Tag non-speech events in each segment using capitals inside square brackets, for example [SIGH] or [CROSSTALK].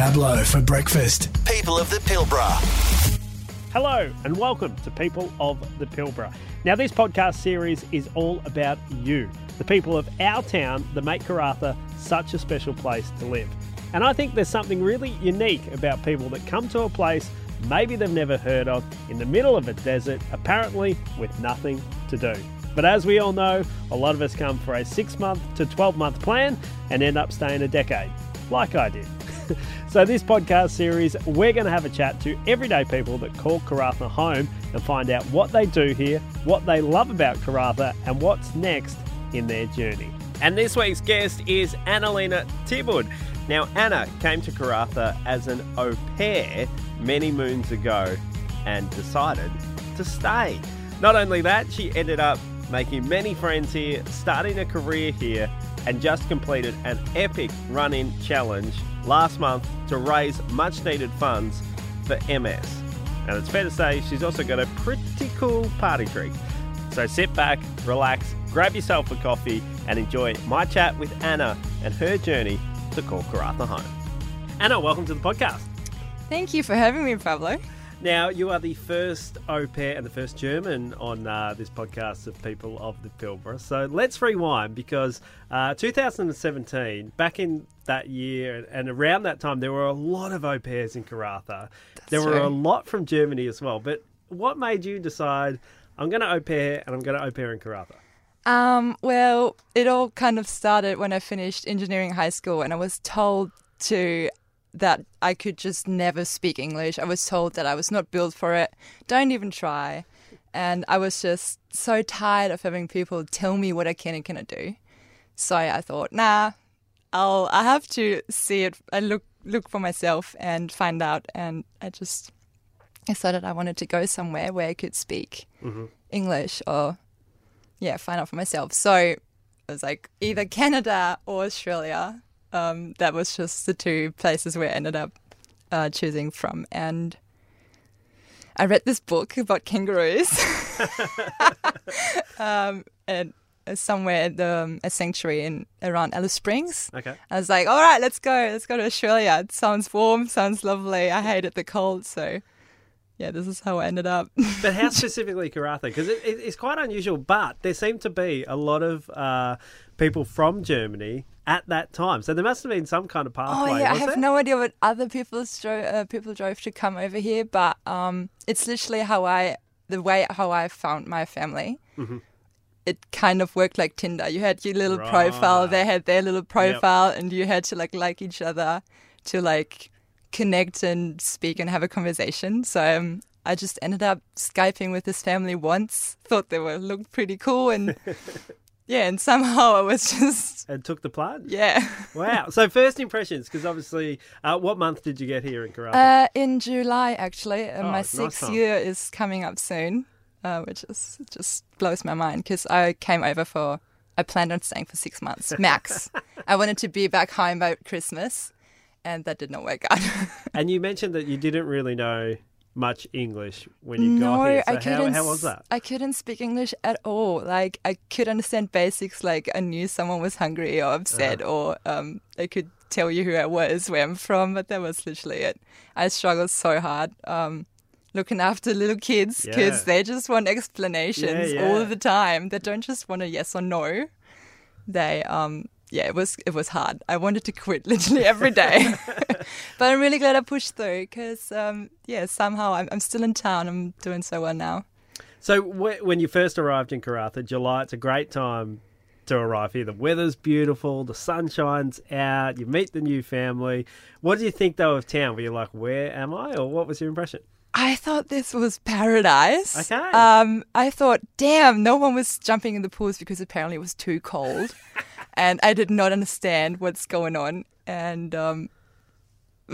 Pablo for breakfast. People of the Pilbara. Hello, and welcome to People of the Pilbara. Now, this podcast series is all about you, the people of our town that make Karratha such a special place to live. And I think there's something really unique about people that come to a place maybe they've never heard of in the middle of a desert, apparently with nothing to do. But as we all know, a lot of us come for a six month to 12 month plan and end up staying a decade, like I did. [LAUGHS] so, this podcast series, we're going to have a chat to everyday people that call Karratha home and find out what they do here, what they love about Karratha, and what's next in their journey. And this week's guest is Anna-Lena Tibud. Now, Anna came to Karratha as an au pair many moons ago and decided to stay. Not only that, she ended up making many friends here, starting a career here, and just completed an epic run in challenge last month to raise much needed funds for MS. And it's fair to say she's also got a pretty cool party trick. So sit back, relax, grab yourself a coffee, and enjoy my chat with Anna and her journey to call Karratha home. Anna, welcome to the podcast. Thank you for having me, Pablo. Now, you are the first au pair and the first German on uh, this podcast of People of the Pilbara. So let's rewind because uh, 2017, back in that year and around that time, there were a lot of au pairs in Karratha. there were a lot from Germany as well. But what made you decide, I'm going to au pair and I'm going to au pair in Karratha? Um, well, it all kind of started when I finished engineering high school and I was told to that I could just never speak English. I was told that I was not built for it. Don't even try. And I was just so tired of having people tell me what I can and cannot do. So I thought, nah, I'll I have to see it and look look for myself and find out and I just decided I wanted to go somewhere where I could speak English or yeah, find out for myself. So it was like either Canada or Australia. Um, that was just the two places where I ended up uh, choosing from. And I read this book about kangaroos. [LAUGHS] [LAUGHS] um, and somewhere at the, um, a sanctuary in around Alice Springs. Okay. I was like, all right, let's go. Let's go to Australia. It sounds warm, sounds lovely. I hated the cold. So, yeah, this is how I ended up. [LAUGHS] But how specifically Karratha? Because it, it, it's quite unusual, but there seem to be a lot of uh, people from Germany at that time. So there must have been some kind of pathway. Oh pathway. yeah, I have there? no idea what other people drove. Uh, people drove to come over here, but um, it's literally how I, the way how I found my family. Mm-hmm. It kind of worked like Tinder. You had your little profile, they had their little profile, and you had to like like each other to like connect and speak and have a conversation. So um, I just ended up skyping with this family once. Thought they were looked pretty cool, and [LAUGHS] yeah, and somehow I was just And took the plunge. yeah. Wow. So first impressions, because obviously, uh, what month did you get here in Karratha? Uh, in July, actually, Oh, my nice sixth time. year is coming up soon, uh, which is just blows my mind because I came over for. I planned on staying for six months [LAUGHS] max. I wanted to be back home by Christmas, and that did not work out. [LAUGHS] and you mentioned that you didn't really know much English when you no, got here. So I couldn't. how was that? I couldn't speak English at all. Like I could understand basics. Like I knew someone was hungry or upset, Uh-huh. or um, I could tell you who I was, where I'm from. But that was literally it. I struggled so hard. Um, looking after little kids Yeah. because they just want explanations Yeah, all the time. They don't just want a yes or no. They um yeah, it was it was hard. I wanted to quit [LAUGHS] literally every day, [LAUGHS] but I'm really glad I pushed through because um yeah somehow I'm I'm still in town. I'm doing so well now. So wh- when you first arrived in Karratha, July, it's a great time to arrive here. The weather's beautiful, the sun shines out, you meet the new family. What do you think though of town? Were you like, where am I? Or what was your impression? I thought this was paradise. Okay. Um, I thought, damn, no one was jumping in the pools because apparently it was too cold, [LAUGHS] and I did not understand what's going on. And um,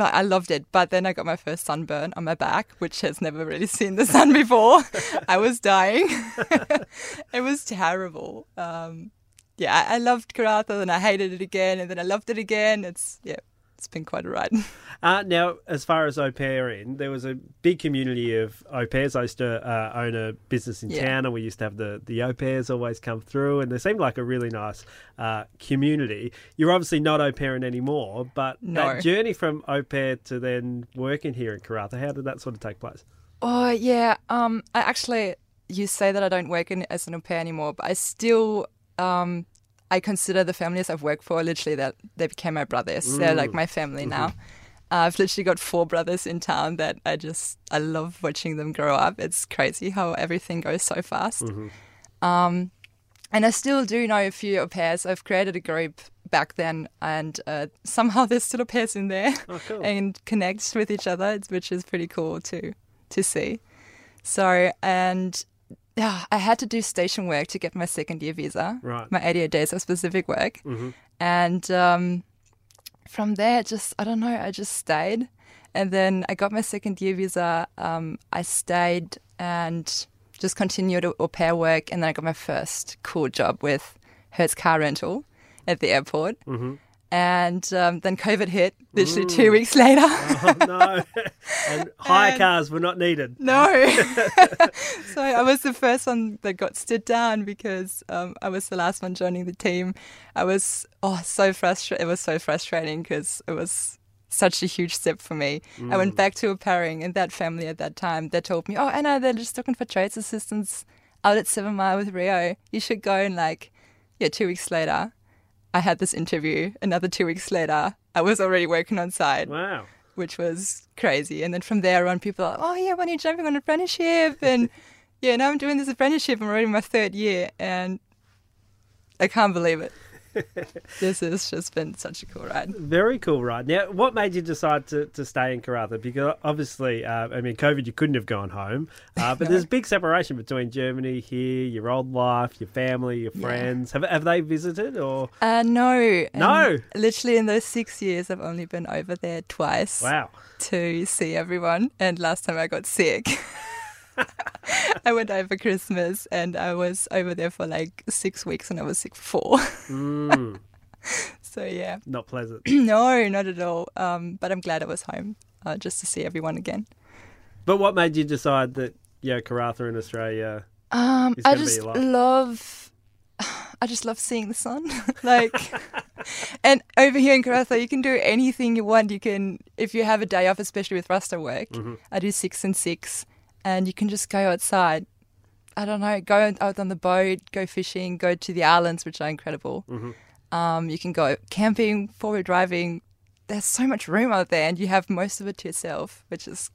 I loved it. But then I got my first sunburn on my back, which has never really seen the sun [LAUGHS] before. I was dying. [LAUGHS] it was terrible. Um, yeah, I, loved Karratha, and I hated it again, and then I loved it again. It's yeah, it's been quite a ride. [LAUGHS] Uh, now, as far as au pairing, there was a big community of au pairs. I used to uh, own a business in Yeah. town, and we used to have the, the au pairs always come through, and they seemed like a really nice uh, community. You're obviously not au pairing anymore, but No. that journey from au pair to then working here in Karratha, how did that sort of take place? Oh yeah. Um, I actually you say that I don't work in as an au pair anymore, but I still um, I consider the families I've worked for literally that they became my brothers. They're like my family now. Uh, I've literally got four brothers in town that I just I love watching them grow up. It's crazy how everything goes so fast. Um, and I still do know a few au pairs. I've created a group back then, and uh, somehow [LAUGHS] there's still au pairs in there Oh, cool. [LAUGHS] and connect with each other, which is pretty cool to to see. So, and yeah, I had to do station work to get my second year visa, Right. my 88 days of specific work, hmm and um, from there, just I don't know, I just stayed, and then I got my second year visa. Um, I stayed and just continued au pair work, and then I got my first cool job with Hertz Car Rental at the airport. hmm And um, then COVID hit literally two weeks later. [LAUGHS] Oh, no. [LAUGHS] and hire And- cars were not needed. No. [LAUGHS] so I was the first one that got stood down because um, I was the last one joining the team. I was oh so frustrated. It was so frustrating because it was such a huge step for me. I went back to a pairing, and that family at that time they told me, "Oh, Anna, they're just looking for trades assistants out at Seven Mile with Rio. You should go." And like, yeah, two weeks later, I had this interview. Another two weeks later, I was already working on site Wow. which was crazy. And then from there on, people are like, oh, yeah, when you're you jumping on an apprenticeship? And [LAUGHS] yeah, now I'm doing this apprenticeship. I'm already in my third year, and I can't believe it. [LAUGHS] this has just been such a cool ride. Very cool, ride. Now, what made you decide to, to stay in Karratha? Because obviously, uh, I mean, COVID, you couldn't have gone home, uh, [LAUGHS] but No. there's a big separation between Germany here, your old life, your family, your Yeah. friends. Have, have they visited or? Uh, no. And No? Literally in those six years, I've only been over there twice Wow. to see everyone. And last time I got sick. [LAUGHS] [LAUGHS] I went over Christmas and I was over there for like six weeks and I was sick for four. Mm, [LAUGHS] so yeah. not pleasant. [CLEARS THROAT] no, not at all. Um, but I'm glad I was home uh, just to see everyone again. But what made you decide that, yeah, Karratha in Australia? Um, I just a lot. love, [SIGHS] I just love seeing the sun. [LAUGHS] like, and over here in Karratha, you can do anything you want. You can, if you have a day off, especially with Rasta work, Mm-hmm. I do six and six, and you can just go outside. I don't know, go out on the boat, go fishing, go to the islands, which are incredible. Mm-hmm. Um, you can go camping, four wheel driving. There's so much room out there, and you have most of it to yourself, which is,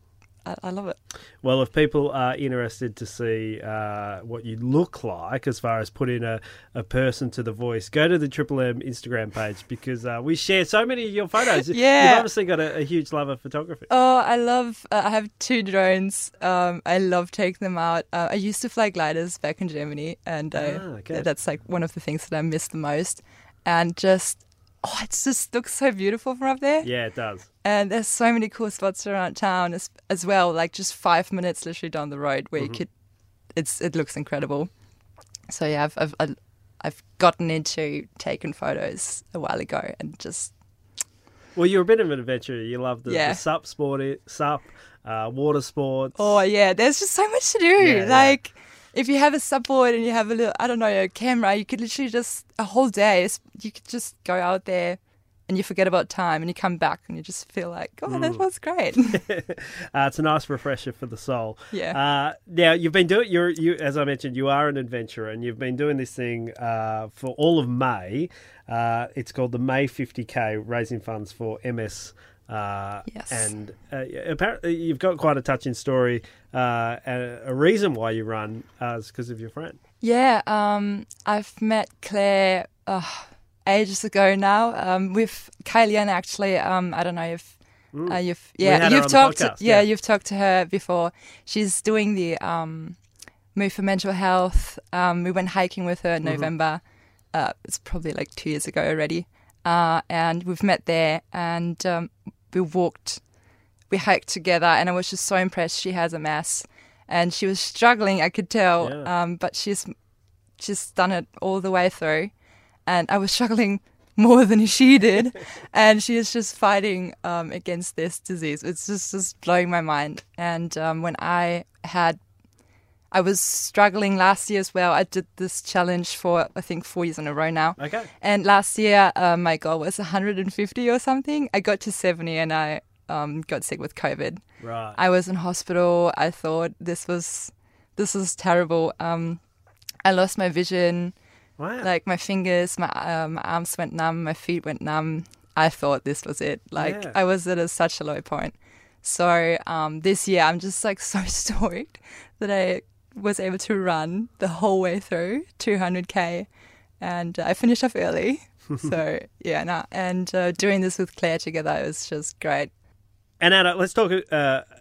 I, I love it. Well, if people are interested to see uh, what you look like as far as putting a, a person to the voice, go to the Triple M Instagram page because uh, we share so many of your photos. [LAUGHS] Yeah. You've obviously got a, a huge love of photography. Oh, I love. Uh, I have two drones. Um, I love taking them out. Uh, I used to fly gliders back in Germany, and uh, Ah, okay. that's like one of the things that I miss the most. And just, oh, it just looks so beautiful from up there. Yeah, it does. And there's so many cool spots around town as, as well. Like just five minutes literally down the road where Mm-hmm. you could. It's it looks incredible. So yeah, I've I've I've- gotten into taking photos a while ago, and just Well, you're a bit of an adventurer. You love the, Yeah. the sup sport, sup, uh, water sports. Oh yeah, there's just so much to do. Yeah, yeah. If you have a subboard and you have a little, I don't know, a camera, you could literally just a whole day. You could just go out there and you forget about time, and you come back and you just feel like, oh, Mm. that was great. [LAUGHS] [LAUGHS] Uh, it's a nice refresher for the soul. Yeah. Uh, now you've been doing you're you as I mentioned you are an adventurer and you've been doing this thing uh, for all of May. Uh, it's called the May 50k raising funds for MS. Uh, Yes. And uh, apparently you've got quite a touching story. Uh, a, a reason why you run uh, is because of your friend. yeah, um, I've met Claire uh, ages ago now. Um, with Kylian actually. Um, I don't know if. Uh, you've yeah you've talked podcast, yeah, yeah. you've talked to her before. She's doing the um, move for mental health. Um, we went hiking with her in November. Uh, it's probably like two years ago already. Uh, and we've met there and um, we walked, we hiked together, and I was just so impressed. She has MS, and she was struggling. I could tell, Yeah. um, but she's just done it all the way through, and I was [LAUGHS] struggling more than she did, [LAUGHS] and she is just fighting um, against this disease. It's just just blowing my mind. And um, when I had, I was struggling last year as well. I did this challenge for I think four years in a row now. Okay. And last year, uh, my goal was 150 or something. I got to 70, and I um, got sick with COVID. Right. I was in hospital. I thought this was this was terrible. Um, I lost my vision. wow. Like my fingers, my, uh, my arms went numb, my feet went numb. I thought this was it. Like Yeah. I was at a, such a low point. So um, this year, I'm just like [LAUGHS] so stoked that I was able to run the whole way through 200k, and uh, I finished off early. [LAUGHS] so yeah, nah. and uh, doing this with Claire together was just great. And Anna, let's talk uh,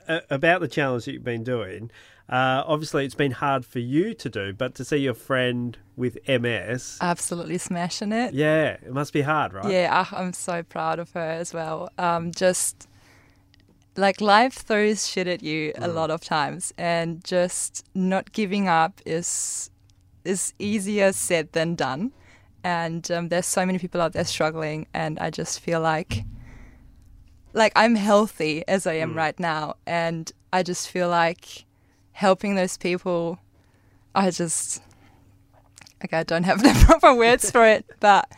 uh, about the challenge that you've been doing. Uh, obviously, it's been hard for you to do, but to see your friend with MS, Absolutely smashing it. yeah, it must be hard, right? Yeah, ah, I'm so proud of her as well. Um, just like life throws shit at you a lot of times, and just not giving up is is easier said than done. And um, there's so many people out there struggling, and I just feel like like I'm healthy as I am right now, and I just feel like helping those people. I just like I don't have [LAUGHS] the proper words for it, but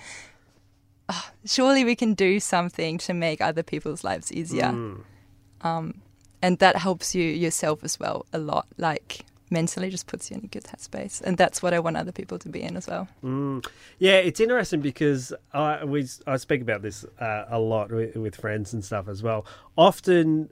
ah, surely we can do something to make other people's lives easier. Um, and that helps you yourself as well a lot. Like mentally, just puts you in a good headspace, and that's what I want other people to be in as well. Mm. Yeah, it's interesting because I we I speak about this uh, a lot with, with friends and stuff as well. Often,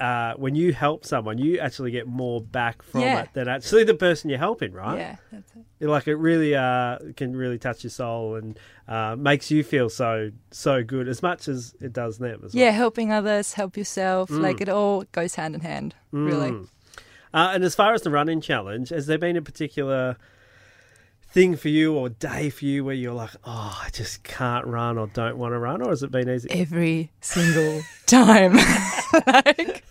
uh, when you help someone, you actually get more back from Yeah. it than actually the person you're helping, right? Yeah, that's it. like it really uh, can really touch your soul and uh, makes you feel so so good as much as it does them as Yeah, helping others, help yourself. Mm. Like it all goes hand in hand, well. really. Mm. Uh, and as far as the running challenge, has there been a particular thing for you or day for you where you're like, oh, I just can't run or don't want to run, or has it been easy? Every single [LAUGHS] time. [LAUGHS] like,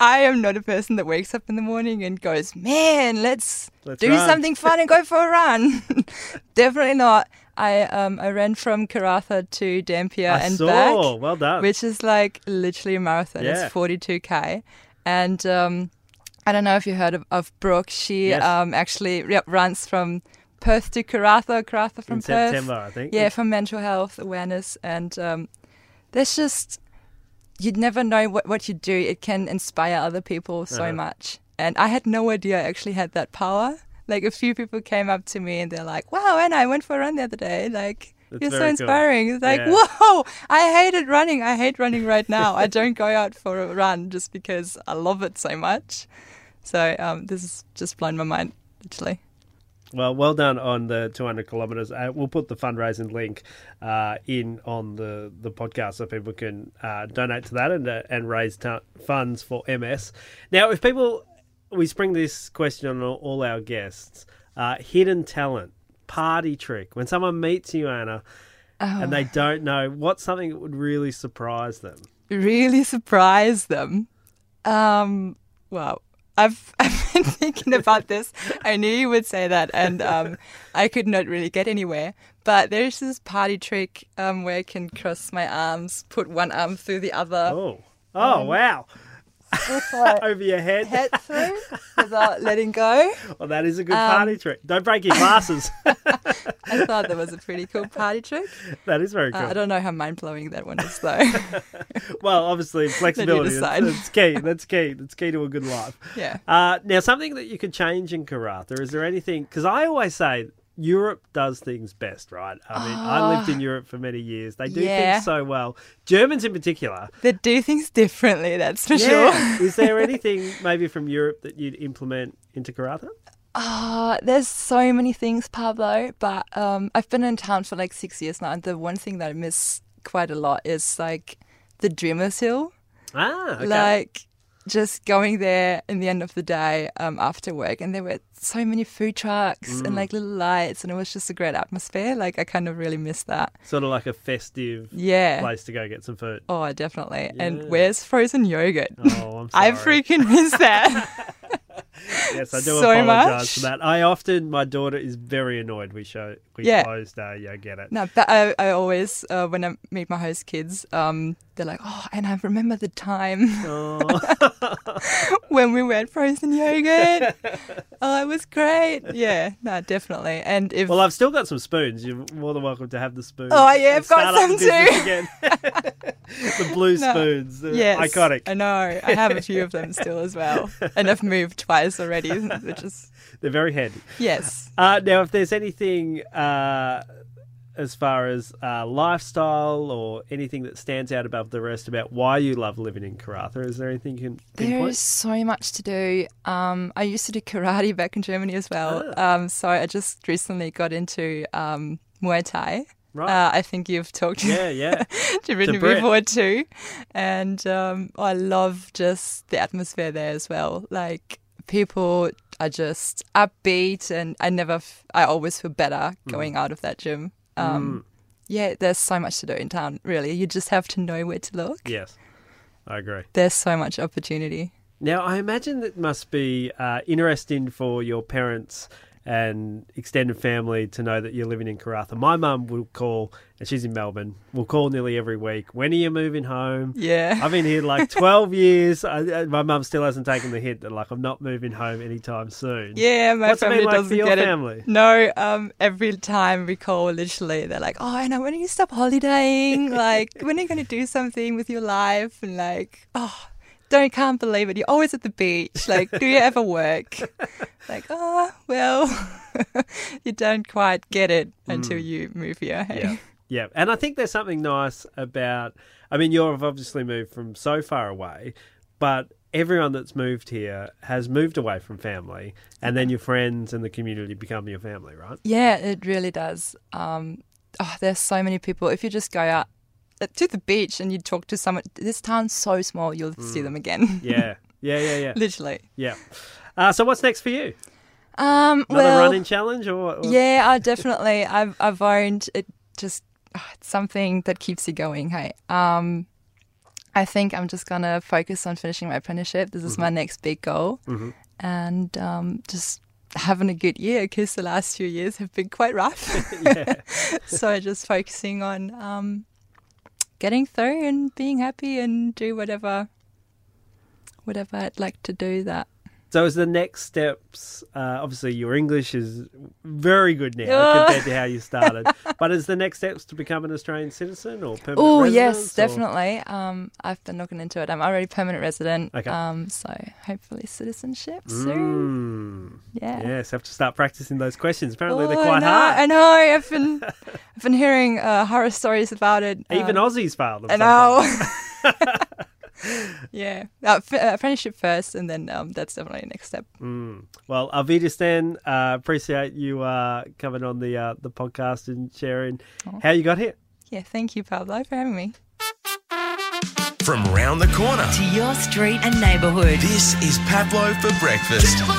I am not a person that wakes up in the morning and goes, man, let's Let's do run." something fun and go for a run. [LAUGHS] Definitely not. I um I ran from Karratha to Dampier I and saw. back, Well done. which is like literally a marathon. Yeah. It's 42k, and um, I don't know if you heard of, of Brooke. She Yes. um actually runs from Perth to Karratha, Karratha from in Perth. September, I think. Yeah, for mental health awareness, and um, there's just you'd never know what what you do. It can inspire other people so Uh-huh. much, and I had no idea I actually had that power. Like a few people came up to me and they're like, "Wow, Anna, I went for a run the other day. Like." That's You're so very cool. inspiring. It's like, Yeah. whoa, I hated running. I hate running right now. I don't go out for a run just because I love it so much. So um, this has just blown my mind, literally. Well, well done on the 200 kilometres. Uh, we'll put the fundraising link uh, in on the, the podcast so people can uh, donate to that and uh, and raise t- funds for MS. Now, if people, we spring this question on all, our guests, uh, hidden talent, party trick. When someone meets you, Anna, and they don't know, what's something that would really surprise them? really surprise them. Um, wow. I've, [LAUGHS] I've been thinking about this. I knew you would say that, and um, I could not really get anywhere. But there's this party trick um, where I can cross my arms, put one arm through the other, Oh, oh, wow. Just like [LAUGHS] Over your head. head through without letting go. Well, that is a good Um, party trick. Don't break your glasses. [LAUGHS] I thought that was a pretty cool party trick. that is very cool. Uh, I don't know how mind blowing that one is, though. [LAUGHS] Well, obviously, flexibility. That's, that's key. That's key. That's key to a good life. yeah. Uh, now, something that you could change in Karratha, is there anything? Because I always say Europe does things best, right? I mean, I lived in Europe for many years. They do Yeah. things so well. Germans in particular. They do things differently, that's for sure. [LAUGHS] Is there [LAUGHS] anything maybe from Europe that you'd implement into Karratha? Ah, there's so many things, Pablo. But um, I've been in town for like six years now, and the one thing that I miss quite a lot is like the Dreamers Hill. Ah, okay. Like just going there in the end of the day um, after work, and there were so many food trucks Mm. and like little lights, and it was just a great atmosphere. Like I kind of really miss that. sort of like a festive Yeah. place to go get some food. Oh, definitely. Yeah. And where's frozen yogurt? Oh, I'm [LAUGHS] sorry. I freaking miss that. [LAUGHS] [LAUGHS] Yes, I do so apologise much. for that. I often, my daughter is very annoyed we show we Yeah. closed day. Yeah, I get it. No, but I, I always, uh, when I meet my host kids, um, they're like, oh, and I remember the time Oh. [LAUGHS] when we went frozen yogurt. [LAUGHS] oh, it was great. Yeah, no, definitely. And if well, I've still got some spoons. You're more than welcome to have the spoons. Oh, yeah, I've got Start up the some too. Again. [LAUGHS] the blue No. spoons. Yes, Iconic. I know. I have a few of them still as well, and I've moved twice already, which is [LAUGHS] They're very handy. yes. Uh, now, if there's anything uh, as far as uh, lifestyle or anything that stands out above the rest about why you love living in Karratha, is there anything you can pinpoint? There's so much to do. Um, I used to do karate back in Germany as well. Ah. Um, so I just recently got into um, Muay Thai. Right. Uh, I think you've talked yeah, yeah. [LAUGHS] to Brittany Brett. before too, and um, I love just the atmosphere there as well. Like people are just upbeat, and I never, f- I always feel better going out of that gym. Um, Yeah, there's so much to do in town. Really, you just have to know where to look. Yes, I agree. There's so much opportunity. Now, I imagine that must be uh, interesting for your parents and extended family to know that you're living in Karratha. My mum will call, and she's in Melbourne, will call nearly every week. When are you moving home? Yeah. I've been here like 12 years. I, my mum still hasn't taken the hint that like I'm not moving home anytime soon. Yeah, my What's it family been like doesn't for your get family? it. No, um, every time we call, literally, they're like, "Oh, Anna, when are you stop holidaying? like, when are you going to do something with your life?" And like, "Oh, don't can't believe it. You're always at the beach. Like, do you ever work?" [LAUGHS] like, "Oh, well, [LAUGHS] you don't quite get it until you move here." Hey? Mm. Yeah. Yeah. And I think there's something nice about, I mean, you've obviously moved from so far away, but everyone that's moved here has moved away from family, and then your friends and the community become your family, right? Yeah, it really does. Um, oh, there's so many people. If you just go out to the beach and you talk to someone, this town's so small, you'll see them again. Mm. Yeah. Yeah, yeah, yeah. [LAUGHS] Literally. Yeah. Uh, so what's next for you? Um, Another well, running challenge or, or yeah, I [LAUGHS] definitely. I've I've owned it. Just ah, it's something that keeps you going. Hey, um, I think I'm just gonna focus on finishing my apprenticeship. This is Mm-hmm. my next big goal, and um, just having a good year because the last few years have been quite rough. [LAUGHS] yeah. so just focusing on um, getting through and being happy and do whatever whatever I'd like to do that. So is the next steps? Uh, obviously, your English is very good now Ugh. compared to how you started. [LAUGHS] but is the next steps to become an Australian citizen or permanent? Oh yes, definitely. Um, I've been looking into it. I'm already permanent resident. Okay. Um, so hopefully citizenship soon. Mm. Yeah. Yes, have to start practicing those questions. Apparently, they're Oh, quite I know, hard. I know. I've been [LAUGHS] I've been hearing uh, horror stories about it. Even um, Aussies fail them. I know. [LAUGHS] yeah. Uh, f- uh, apprenticeship first, and then um, that's definitely the next step. Mm. Well, Alvita Stan, uh, appreciate you uh, coming on the uh, the podcast and sharing Oh. how you got here. Yeah. Thank you, Pablo, for having me. From round the corner, to your street and neighbourhood. this is Pablo for breakfast. Triple